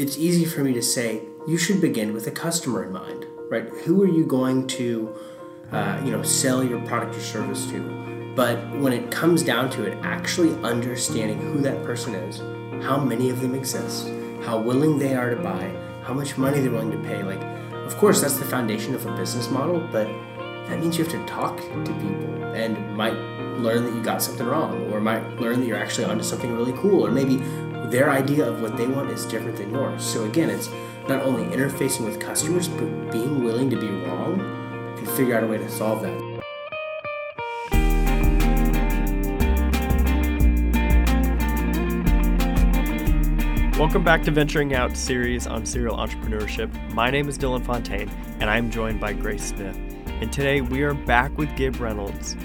it's easy for me to say you should begin with a customer in mind, right? Who are you going to, uh, you know, sell your product or service to? But when it comes down to it, actually understanding who that person is, how many of them exist, how willing they are to buy, how much money they're willing to pay, like, of course, that's the foundation of a business model, but that means you have to talk to people and might learn that you got something wrong, or might learn that you're actually onto something really cool, or maybe their idea of what they want is different than yours. So again, it's not only interfacing with customers, but being willing to be wrong and figure out a way to solve that. Welcome back to Venturing Out series on serial entrepreneurship. My name is Dylan Fontaine, and I'm joined by Grace Smith. And today we are back with Gib Reynolds.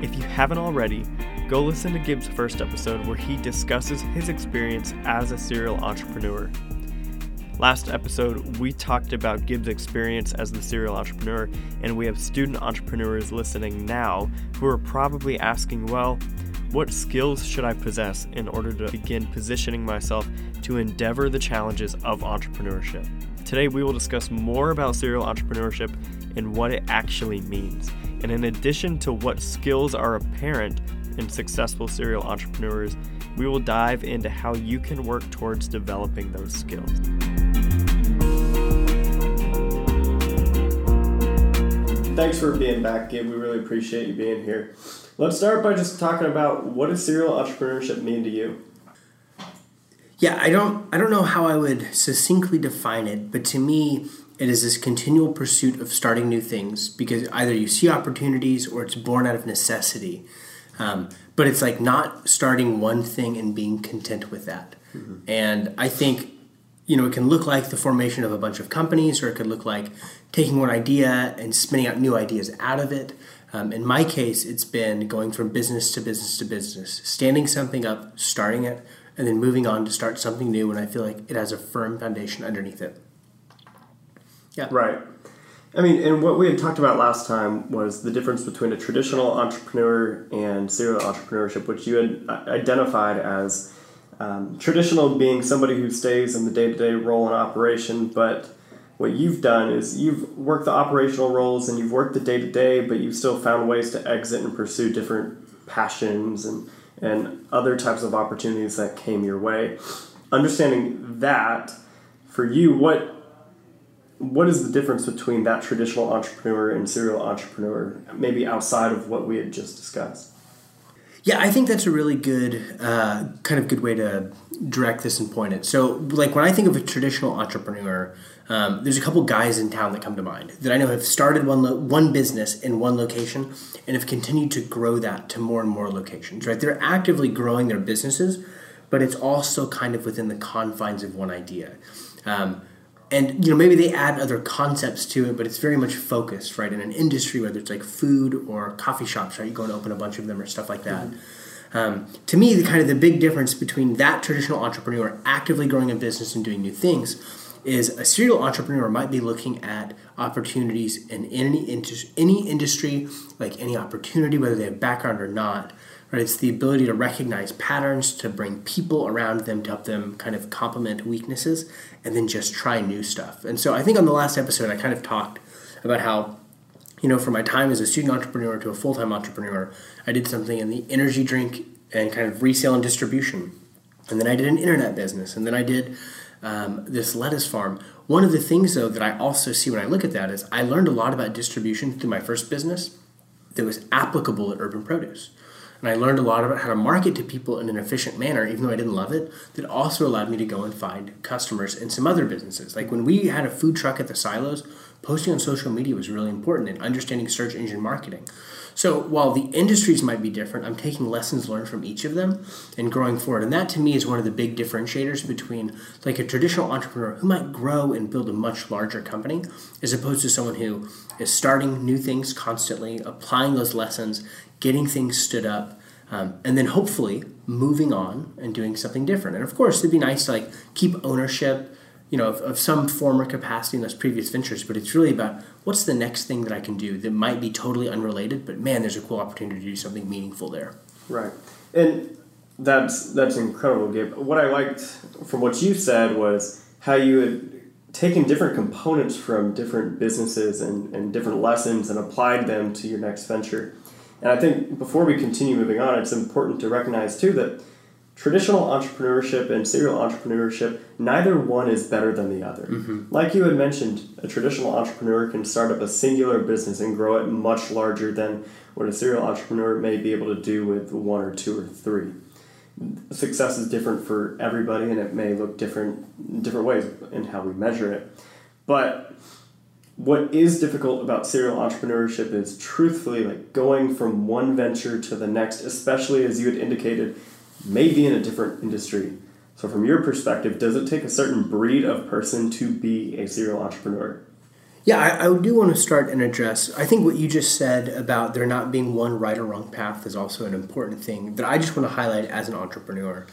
If you haven't already, go listen to Gib's first episode where he discusses his experience as a serial entrepreneur. Last episode, we talked about Gib's experience as the serial entrepreneur, and we have student entrepreneurs listening now who are probably asking, well, what skills should I possess in order to begin positioning myself to endeavor the challenges of entrepreneurship? Today, we will discuss more about serial entrepreneurship and what it actually means. And in addition to what skills are apparent in successful serial entrepreneurs, we will dive into how you can work towards developing those skills. Thanks for being back, Gib. We really appreciate you being here. Let's start by just talking about what does serial entrepreneurship mean to you? Yeah, I don't I don't know how I would succinctly define it, but to me it is this continual pursuit of starting new things because either you see opportunities or it's born out of necessity. Um, but it's like not starting one thing and being content with that. Mm-hmm. And I think, you know, it can look like the formation of a bunch of companies, or it could look like taking one idea and spinning out new ideas out of it. Um, in my case, it's been going from business to business to business, standing something up, starting it, and then moving on to start something new when I feel like it has a firm foundation underneath it. Yeah. Right. I mean, and what we had talked about last time was the difference between a traditional entrepreneur and serial entrepreneurship, which you had uh, identified as um, traditional being somebody who stays in the day to day role and operation, but what you've done is you've worked the operational roles and you've worked the day to day, but you've still found ways to exit and pursue different passions and, and other types of opportunities that came your way. Understanding that, for you, what what is the difference between that traditional entrepreneur and serial entrepreneur, maybe outside of what we had just discussed? Yeah, I think that's a really good, uh, kind of good way to direct this and point it. So, like when I think of a traditional entrepreneur, um, there's a couple guys in town that come to mind that I know have started one lo- one business in one location and have continued to grow that to more and more locations. Right, they're actively growing their businesses, but it's also kind of within the confines of one idea. Um, and you know maybe they add other concepts to it but it's very much focused right in an industry whether it's like food or coffee shops right you go and open a bunch of them or stuff like that mm-hmm. um, to me the kind of the big difference between that traditional entrepreneur actively growing a business and doing new things is a serial entrepreneur might be looking at opportunities in any, any industry like any opportunity whether they have background or not Right? It's the ability to recognize patterns, to bring people around them to help them kind of complement weaknesses, and then just try new stuff. And so I think on the last episode, I kind of talked about how, you know, from my time as a student entrepreneur to a full time entrepreneur, I did something in the energy drink and kind of resale and distribution. And then I did an internet business, and then I did um, this lettuce farm. One of the things, though, that I also see when I look at that is I learned a lot about distribution through my first business that was applicable at urban produce. And I learned a lot about how to market to people in an efficient manner, even though I didn't love it. That also allowed me to go and find customers in some other businesses. Like when we had a food truck at the silos, posting on social media was really important and understanding search engine marketing. So while the industries might be different, I'm taking lessons learned from each of them and growing forward. And that to me is one of the big differentiators between like a traditional entrepreneur who might grow and build a much larger company as opposed to someone who is starting new things constantly, applying those lessons, getting things stood up, um, and then hopefully moving on and doing something different. And of course, it'd be nice to like keep ownership, you know, of, of some form or capacity in those previous ventures. But it's really about what's the next thing that I can do that might be totally unrelated, but man, there's a cool opportunity to do something meaningful there. Right, and that's that's incredible, Gabe. What I liked from what you said was how you had taken different components from different businesses and, and different lessons and applied them to your next venture. And I think before we continue moving on, it's important to recognize too that traditional entrepreneurship and serial entrepreneurship, neither one is better than the other. Mm-hmm. Like you had mentioned, a traditional entrepreneur can start up a singular business and grow it much larger than what a serial entrepreneur may be able to do with one or two or three. Success is different for everybody and it may look different different ways in how we measure it. But what is difficult about serial entrepreneurship is truthfully like going from one venture to the next, especially as you had indicated, maybe in a different industry. So, from your perspective, does it take a certain breed of person to be a serial entrepreneur? Yeah, I, I, do want to start and address. I think what you just said about there not being one right or wrong path is also an important thing that I just want to highlight as an entrepreneur.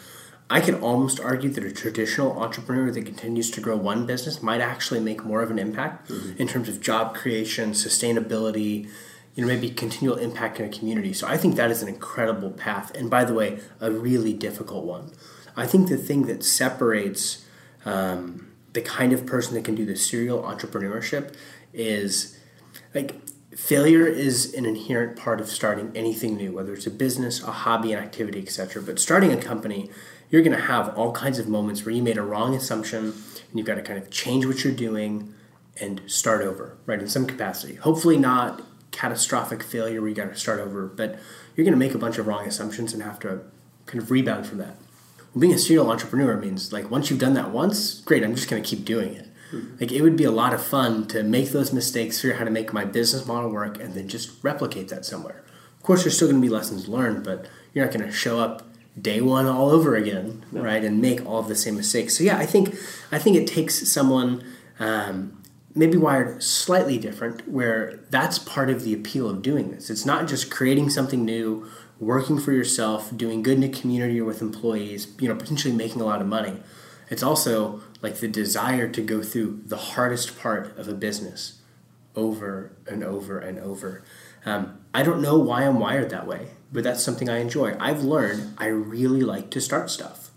I can almost argue that a traditional entrepreneur that continues to grow one business might actually make more of an impact mm-hmm. in terms of job creation, sustainability, you know, maybe continual impact in a community. So I think that is an incredible path. And by the way, a really difficult one. I think the thing that separates um, the kind of person that can do the serial entrepreneurship is like failure is an inherent part of starting anything new, whether it's a business, a hobby, an activity, etc. But starting a company, you're going to have all kinds of moments where you made a wrong assumption and you've got to kind of change what you're doing and start over, right, in some capacity. Hopefully, not catastrophic failure where you got to start over, but you're going to make a bunch of wrong assumptions and have to kind of rebound from that. Well, being a serial entrepreneur means like once you've done that once, great, I'm just going to keep doing it. Mm-hmm. Like it would be a lot of fun to make those mistakes, figure out how to make my business model work, and then just replicate that somewhere. Of course, there's still going to be lessons learned, but you're not going to show up day one all over again, no. right, and make all of the same mistakes. So yeah, I think I think it takes someone um, maybe wired slightly different, where that's part of the appeal of doing this. It's not just creating something new, working for yourself, doing good in a community or with employees, you know, potentially making a lot of money. It's also like the desire to go through the hardest part of a business over and over and over. Um, I don't know why I'm wired that way, but that's something I enjoy. I've learned I really like to start stuff.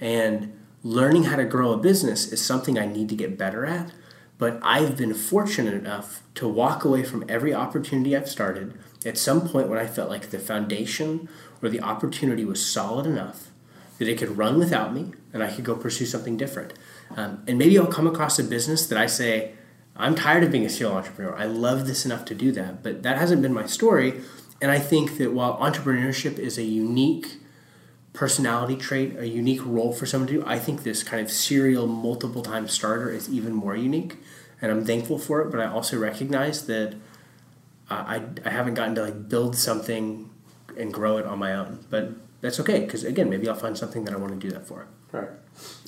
And learning how to grow a business is something I need to get better at but I've been fortunate enough to walk away from every opportunity I've started at some point when I felt like the foundation or the opportunity was solid enough that it could run without me and I could go pursue something different. Um, and maybe I'll come across a business that I say, I'm tired of being a serial entrepreneur. I love this enough to do that. But that hasn't been my story. And I think that while entrepreneurship is a unique personality trait, a unique role for someone to do. I think this kind of serial multiple time starter is even more unique, and I'm thankful for it. But I also recognize that uh, I I haven't gotten to like build something and grow it on my own. But that's okay because again, maybe I'll find something that I want to do that for. Right,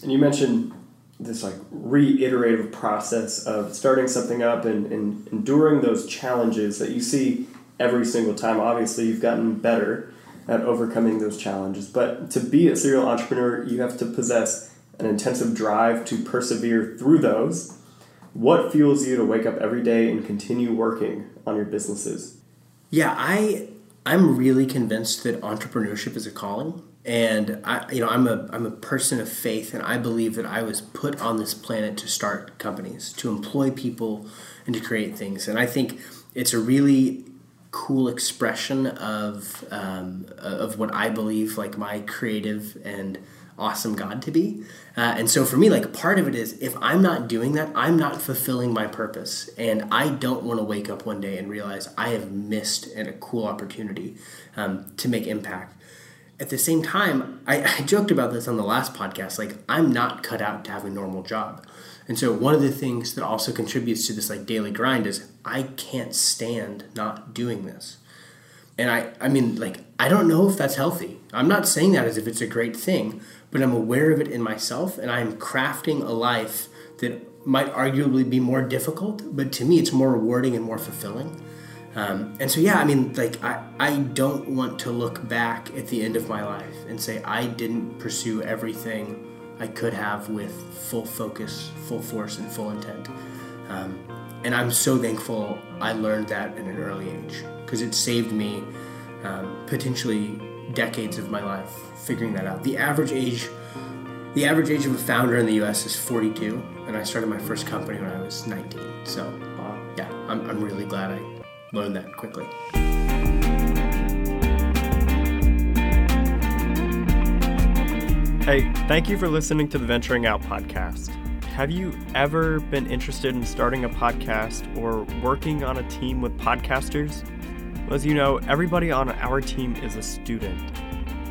and you mentioned this like reiterative process of starting something up and, and enduring those challenges that you see every single time. Obviously, you've gotten better at overcoming those challenges. But to be a serial entrepreneur, you have to possess an intensive drive to persevere through those. What fuels you to wake up every day and continue working on your businesses? Yeah, I I'm really convinced that entrepreneurship is a calling. And I, you know, I'm a I'm a person of faith, and I believe that I was put on this planet to start companies, to employ people, and to create things. And I think it's a really cool expression of um, of what I believe like my creative and awesome God to be. Uh, and so for me, like part of it is if I'm not doing that, I'm not fulfilling my purpose, and I don't want to wake up one day and realize I have missed a cool opportunity um, to make impact. At the same time, I, I joked about this on the last podcast. Like I'm not cut out to have a normal job. And so one of the things that also contributes to this like daily grind is I can't stand not doing this. And I I mean like I don't know if that's healthy. I'm not saying that as if it's a great thing, but I'm aware of it in myself and I'm crafting a life that might arguably be more difficult, but to me it's more rewarding and more fulfilling. Um, and so yeah, I mean like I, I don't want to look back at the end of my life and say I didn't pursue everything I could have with full focus, full force, and full intent. Um, and I'm so thankful I learned that at an early age because it saved me um, potentially decades of my life figuring that out. The average age The average age of a founder in the U.S. is 42, and I started my first company when I was 19. So, Wow. yeah, I'm, I'm really glad I learned that quickly. Hey, thank you for listening to the Venturing Out podcast. Have you ever been interested in starting a podcast or working on a team with podcasters? Well, as you know, everybody on our team is a student,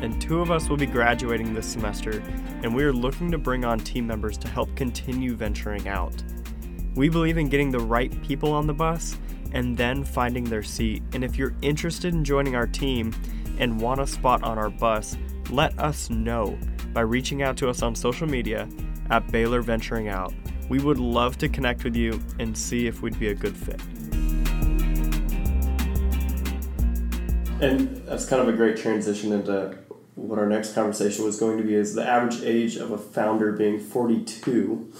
and two of us will be graduating this semester, and we are looking to bring on team members to help continue venturing out. We believe in getting the right people on the bus and then finding their seat. And if you're interested in joining our team and want a spot on our bus, let us know by reaching out to us on social media at Baylor Venturing Out. We would love to connect with you and see if we'd be a good fit. And that's kind of a great transition into what our next conversation was going to be is the average age of a founder being 42.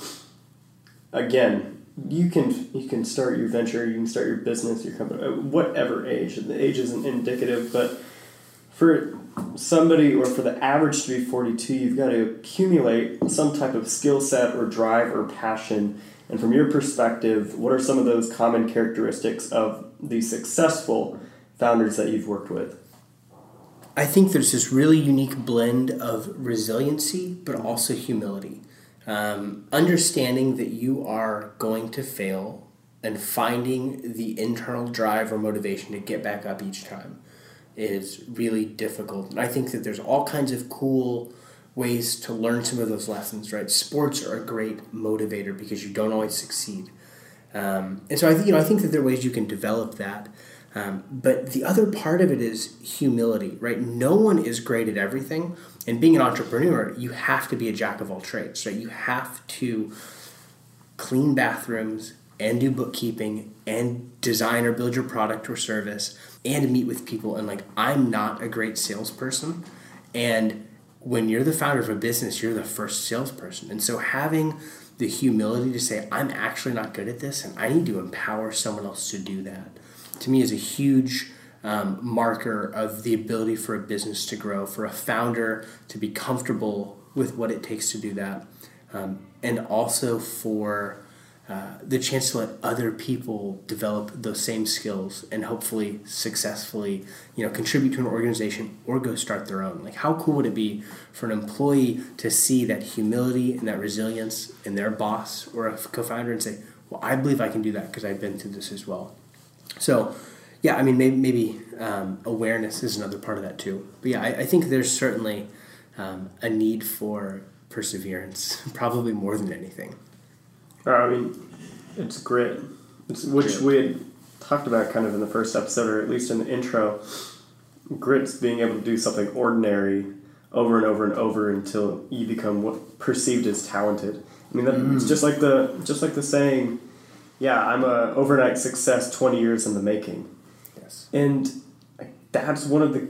Again, you can you can start your venture, you can start your business, your company, uh, whatever age. The age isn't indicative, but for somebody or for the average to be 42, you've got to accumulate some type of skill set or drive or passion. And from your perspective, what are some of those common characteristics of the successful founders that you've worked with? I think there's this really unique blend of resiliency, but also humility. Um, understanding that you are going to fail and finding the internal drive or motivation to get back up each time is really difficult. And I think that there's all kinds of cool ways to learn some of those lessons, right? Sports are a great motivator because you don't always succeed. Um, and so I think you know I think that there are ways you can develop that. Um, but the other part of it is humility, right? No one is great at everything. And being an entrepreneur, you have to be a jack of all trades, right? You have to clean bathrooms and do bookkeeping and design or build your product or service and meet with people. And like, I'm not a great salesperson. And when you're the founder of a business, you're the first salesperson. And so having the humility to say, I'm actually not good at this and I need to empower someone else to do that, to me is a huge um, marker of the ability for a business to grow, for a founder to be comfortable with what it takes to do that, um, and also for uh, the chance to let other people develop those same skills and hopefully successfully, you know, contribute to an organization or go start their own. Like, how cool would it be for an employee to see that humility and that resilience in their boss or a co-founder and say, "Well, I believe I can do that because I've been through this as well." So, yeah, I mean, maybe, maybe um, awareness is another part of that too. But yeah, I, I think there's certainly um, a need for perseverance, probably more than anything. I mean, it's grit, it's, which we had talked about kind of in the first episode, or at least in the intro. Grit's being able to do something ordinary over and over and over until you become what perceived as talented. I mean, that, mm. it's just like the just like the saying, "Yeah, I'm a overnight success, twenty years in the making," Yes. and that's one of the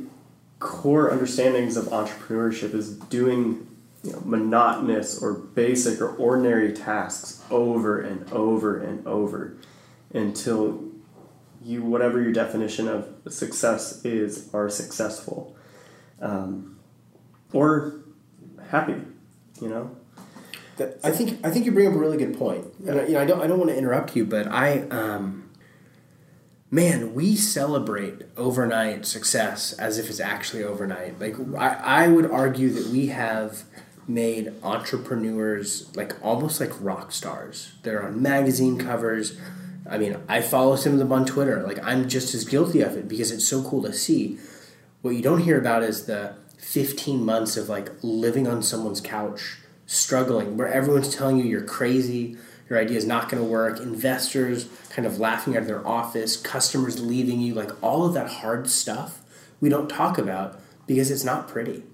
core understandings of entrepreneurship is doing you know, monotonous or basic or ordinary tasks over and over and over until you whatever your definition of success is are successful um, or happy you know That, I think I think you bring up a really good point, and I, you know I don't I don't want to interrupt you, but I um, man, we celebrate overnight success as if it's actually overnight. Like I, I would argue that we have made entrepreneurs like almost like rock stars. They're on magazine covers. I mean, I follow some of them on Twitter. Like I'm just as guilty of it because it's so cool to see. What you don't hear about is the 15 months of like living on someone's couch, struggling, where everyone's telling you you're crazy, your idea is not going to work, investors kind of laughing out of their office, customers leaving you, like all of that hard stuff we don't talk about because it's not pretty.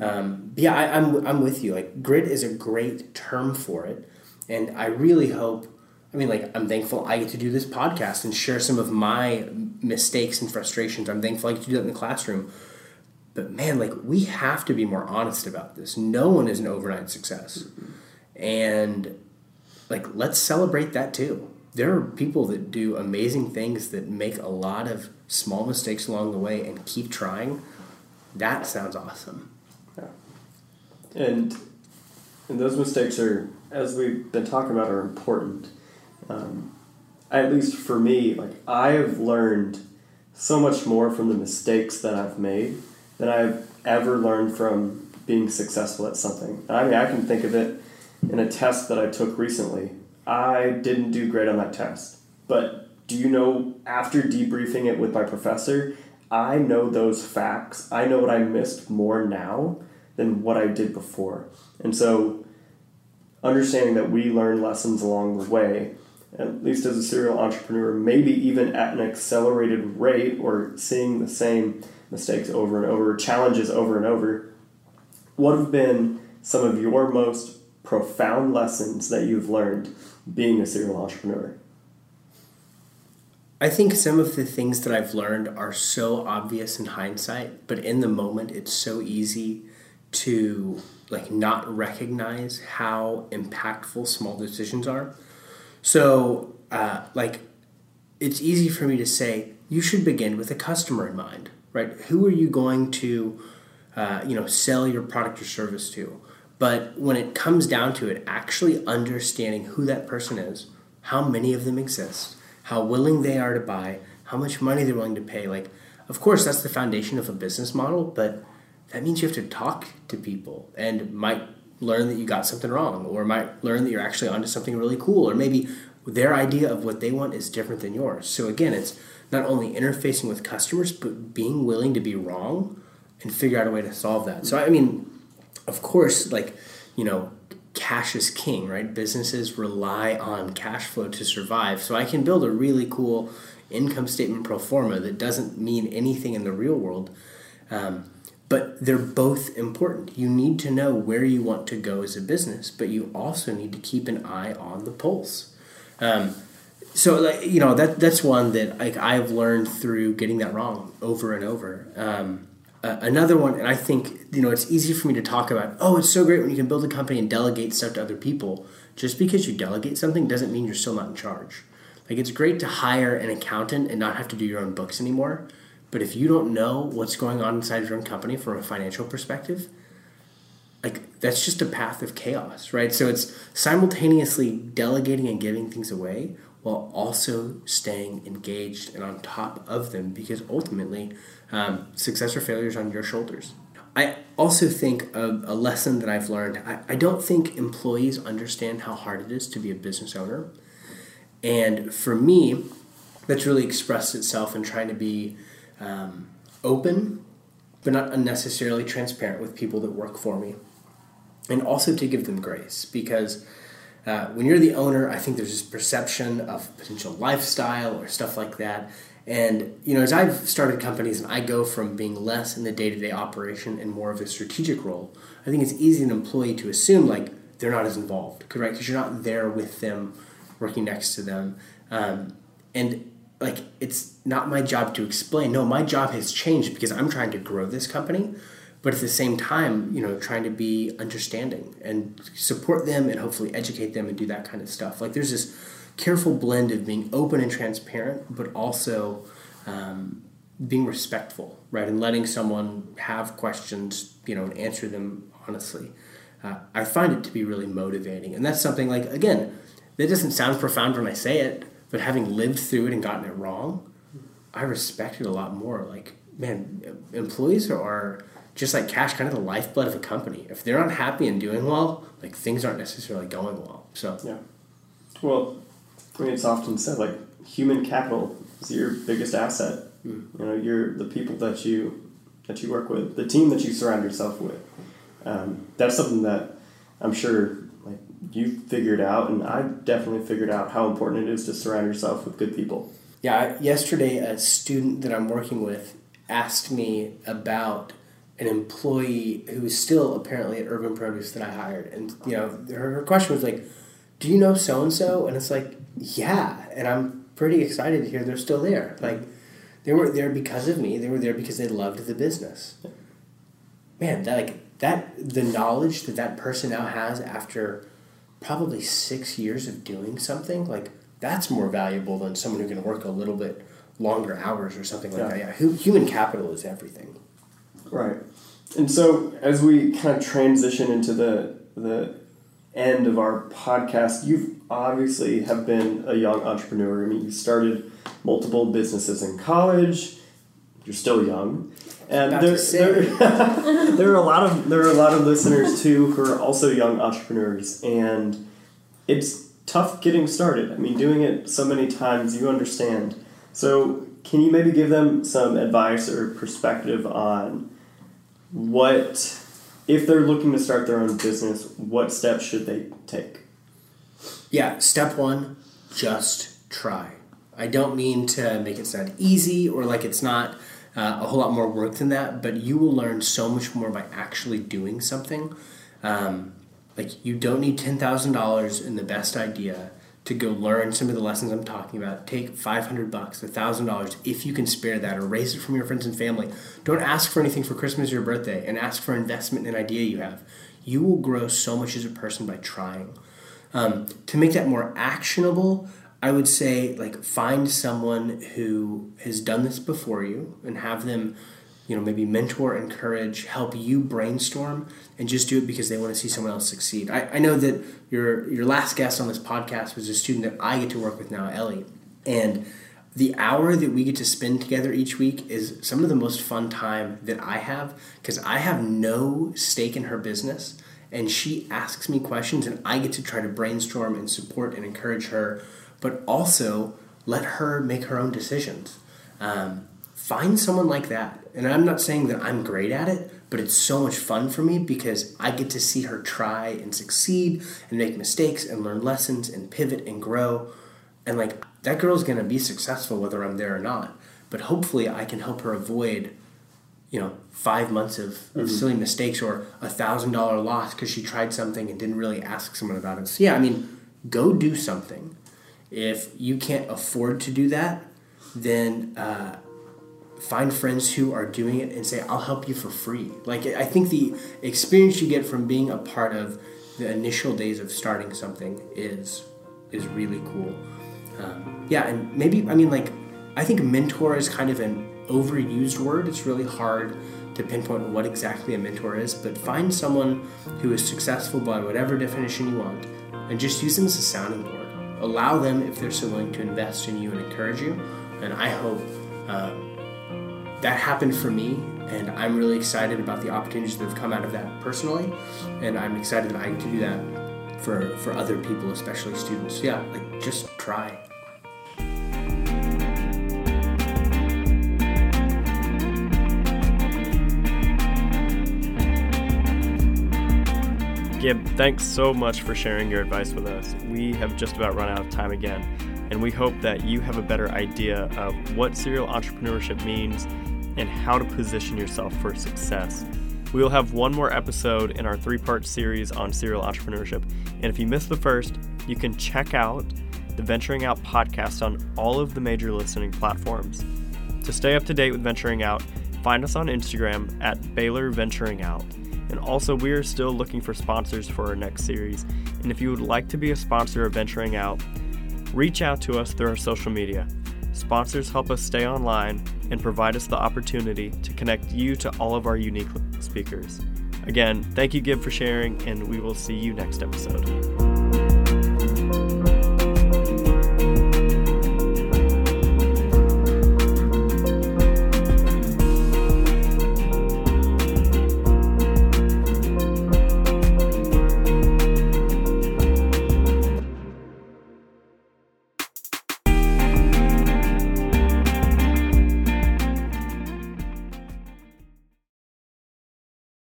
Um, yeah, I, I'm, I'm with you. Like, grit is a great term for it. And I really hope, I mean, like, I'm thankful I get to do this podcast and share some of my mistakes and frustrations. I'm thankful I get to do that in the classroom. But man, like, we have to be more honest about this. No one is an overnight success. And, like, let's celebrate that too. There are people that do amazing things that make a lot of small mistakes along the way and keep trying. That sounds awesome. And and those mistakes are, as we've been talking about, are important. Um, at least for me, like I have learned so much more from the mistakes that I've made than I've ever learned from being successful at something. I mean, I can think of it in a test that I took recently. I didn't do great on that test, but do you know after debriefing it with my professor, I know those facts. I know what I missed more now than what I did before. And so understanding that we learn lessons along the way at least as a serial entrepreneur, maybe even at an accelerated rate or seeing the same mistakes over and over, challenges over and over, what have been some of your most profound lessons that you've learned being a serial entrepreneur? I think some of the things that I've learned are so obvious in hindsight, but in the moment it's so easy to like not recognize how impactful small decisions are. So, uh, like, it's easy for me to say you should begin with a customer in mind, right? Who are you going to, uh, you know, sell your product or service to? But when it comes down to it, actually understanding who that person is, how many of them exist, how willing they are to buy, how much money they're willing to pay, like, of course, that's the foundation of a business model, but that means you have to talk to people and might learn that you got something wrong or might learn that you're actually onto something really cool or maybe their idea of what they want is different than yours. So again it's not only interfacing with customers but being willing to be wrong and figure out a way to solve that. So i mean of course like you know cash is king right? Businesses rely on cash flow to survive. So i can build a really cool income statement pro forma that doesn't mean anything in the real world. Um, but they're both important. You need to know where you want to go as a business, but you also need to keep an eye on the pulse. Um, so, like you know, that that's one that like I've learned through getting that wrong over and over. Um, uh, another one, and I think you know, it's easy for me to talk about. Oh, it's so great when you can build a company and delegate stuff to other people. Just because you delegate something doesn't mean you're still not in charge. Like it's great to hire an accountant and not have to do your own books anymore but if you don't know what's going on inside your own company from a financial perspective, like that's just a path of chaos, right? So it's simultaneously delegating and giving things away while also staying engaged and on top of them because ultimately um, success or failure is on your shoulders. I also think of a lesson that I've learned. I, I don't think employees understand how hard it is to be a business owner. And for me, that's really expressed itself in trying to be um, open, but not unnecessarily transparent with people that work for me. And also to give them grace because uh, when you're the owner, I think there's this perception of potential lifestyle or stuff like that. And you know, as I've started companies and I go from being less in the day-to-day operation and more of a strategic role, I think it's easy an employee to assume like they're not as involved, right? Because you're not there with them, working next to them, um, and like it's not my job to explain. No, my job has changed because I'm trying to grow this company, but at the same time, you know, trying to be understanding and support them and hopefully educate them and do that kind of stuff. Like there's this careful blend of being open and transparent, but also um, being respectful, right, and letting someone have questions, you know, and answer them honestly. Uh, I find it to be really motivating, and that's something like again, that doesn't sound profound when I say it but having lived through it and gotten it wrong, I respect it a lot more. Like, man, employees are just like cash, kind of the lifeblood of a company. If they're not happy and doing well, like things aren't necessarily going well. So yeah. Well, I mean, it's often said like human capital is your biggest asset. Mm. You know, you're the people that you that you work with, the team that you surround yourself with. Um, that's something that I'm sure you figured out, and I definitely figured out how important it is to surround yourself with good people. Yeah, yesterday a student that I'm working with asked me about an employee who is still apparently at Urban Produce that I hired, and you know her, her question was like, "Do you know so and so?" And it's like, "Yeah," and I'm pretty excited to hear they're still there. Like, they weren't there because of me; they were there because they loved the business. Man, that like that the knowledge that that person now has after probably six years of doing something, like that's more valuable than someone who can work a little bit longer hours or something like yeah. that. Yeah, human capital is everything. Right, and so as we kind of transition into the the end of our podcast. you've obviously have been a young entrepreneur. I mean, you started multiple businesses in college. You're still young, and there, there, there are a lot of there are a lot of listeners too who are also young entrepreneurs, and it's tough getting started. I mean, doing it so many times, you understand. So, can you maybe give them some advice or perspective on what if they're looking to start their own business, what steps should they take? Yeah, step one, just try. I don't mean to make it sound easy or like it's not uh, a whole lot more work than that, but you will learn so much more by actually doing something. Um, like, you don't need $10,000 in the best idea to go learn some of the lessons I'm talking about. Take 500 bucks, $1,000 if you can spare that or raise it from your friends and family. Don't ask for anything for Christmas or your birthday and ask for investment in an idea you have. You will grow so much as a person by trying. Um, to make that more actionable, I would say like find someone who has done this before you and have them you know maybe mentor encourage help you brainstorm and just do it because they want to see someone else succeed. I, I know that your your last guest on this podcast was a student that i get to work with now ellie. And the hour that we get to spend together each week is some of the most fun time that i have because i have no stake in her business and she asks me questions and i get to try to brainstorm and support and encourage her but also let her make her own decisions um, find someone like that. And I'm not saying that I'm great at it, but it's so much fun for me because I get to see her try and succeed and make mistakes and learn lessons and pivot and grow. And like that girl's gonna be successful whether I'm there or not. But hopefully I can help her avoid, you know, five months of, mm-hmm. of silly mistakes or a thousand dollar loss because she tried something and didn't really ask someone about it. So yeah, I mean, go do something. If you can't afford to do that, then uh, find friends who are doing it and say i'll help you for free. Like i think the experience you get from being a part of the initial days of starting something is is really cool. Um, yeah and maybe i mean like i think mentor is kind of an overused word. It's really hard to pinpoint what exactly a mentor is but find someone who is successful by whatever definition you want and just use them as a sounding board allow them if they're so willing to invest in you and encourage you and i hope um, that happened for me, and I'm really excited about the opportunities that have come out of that personally, and I'm excited that I get to do that for for other people, especially students. Yeah, like just try. Gib, thanks so much for sharing your advice with us. We have just about run out of time again, and we hope that you have a better idea of what serial entrepreneurship means and how to position yourself for success. We will have one more episode in our three part series on serial entrepreneurship. And if you missed the first, you can check out the Venturing Out podcast on all of the major listening platforms. To stay up to date with Venturing Out, find us on Instagram at Baylor Venturing Out. Also, we are still looking for sponsors for our next series. And if you would like to be a sponsor of Venturing Out, reach out to us through our social media. Sponsors help us stay online and provide us the opportunity to connect you to all of our unique speakers. Again, thank you, Gib, for sharing, and we will see you next episode.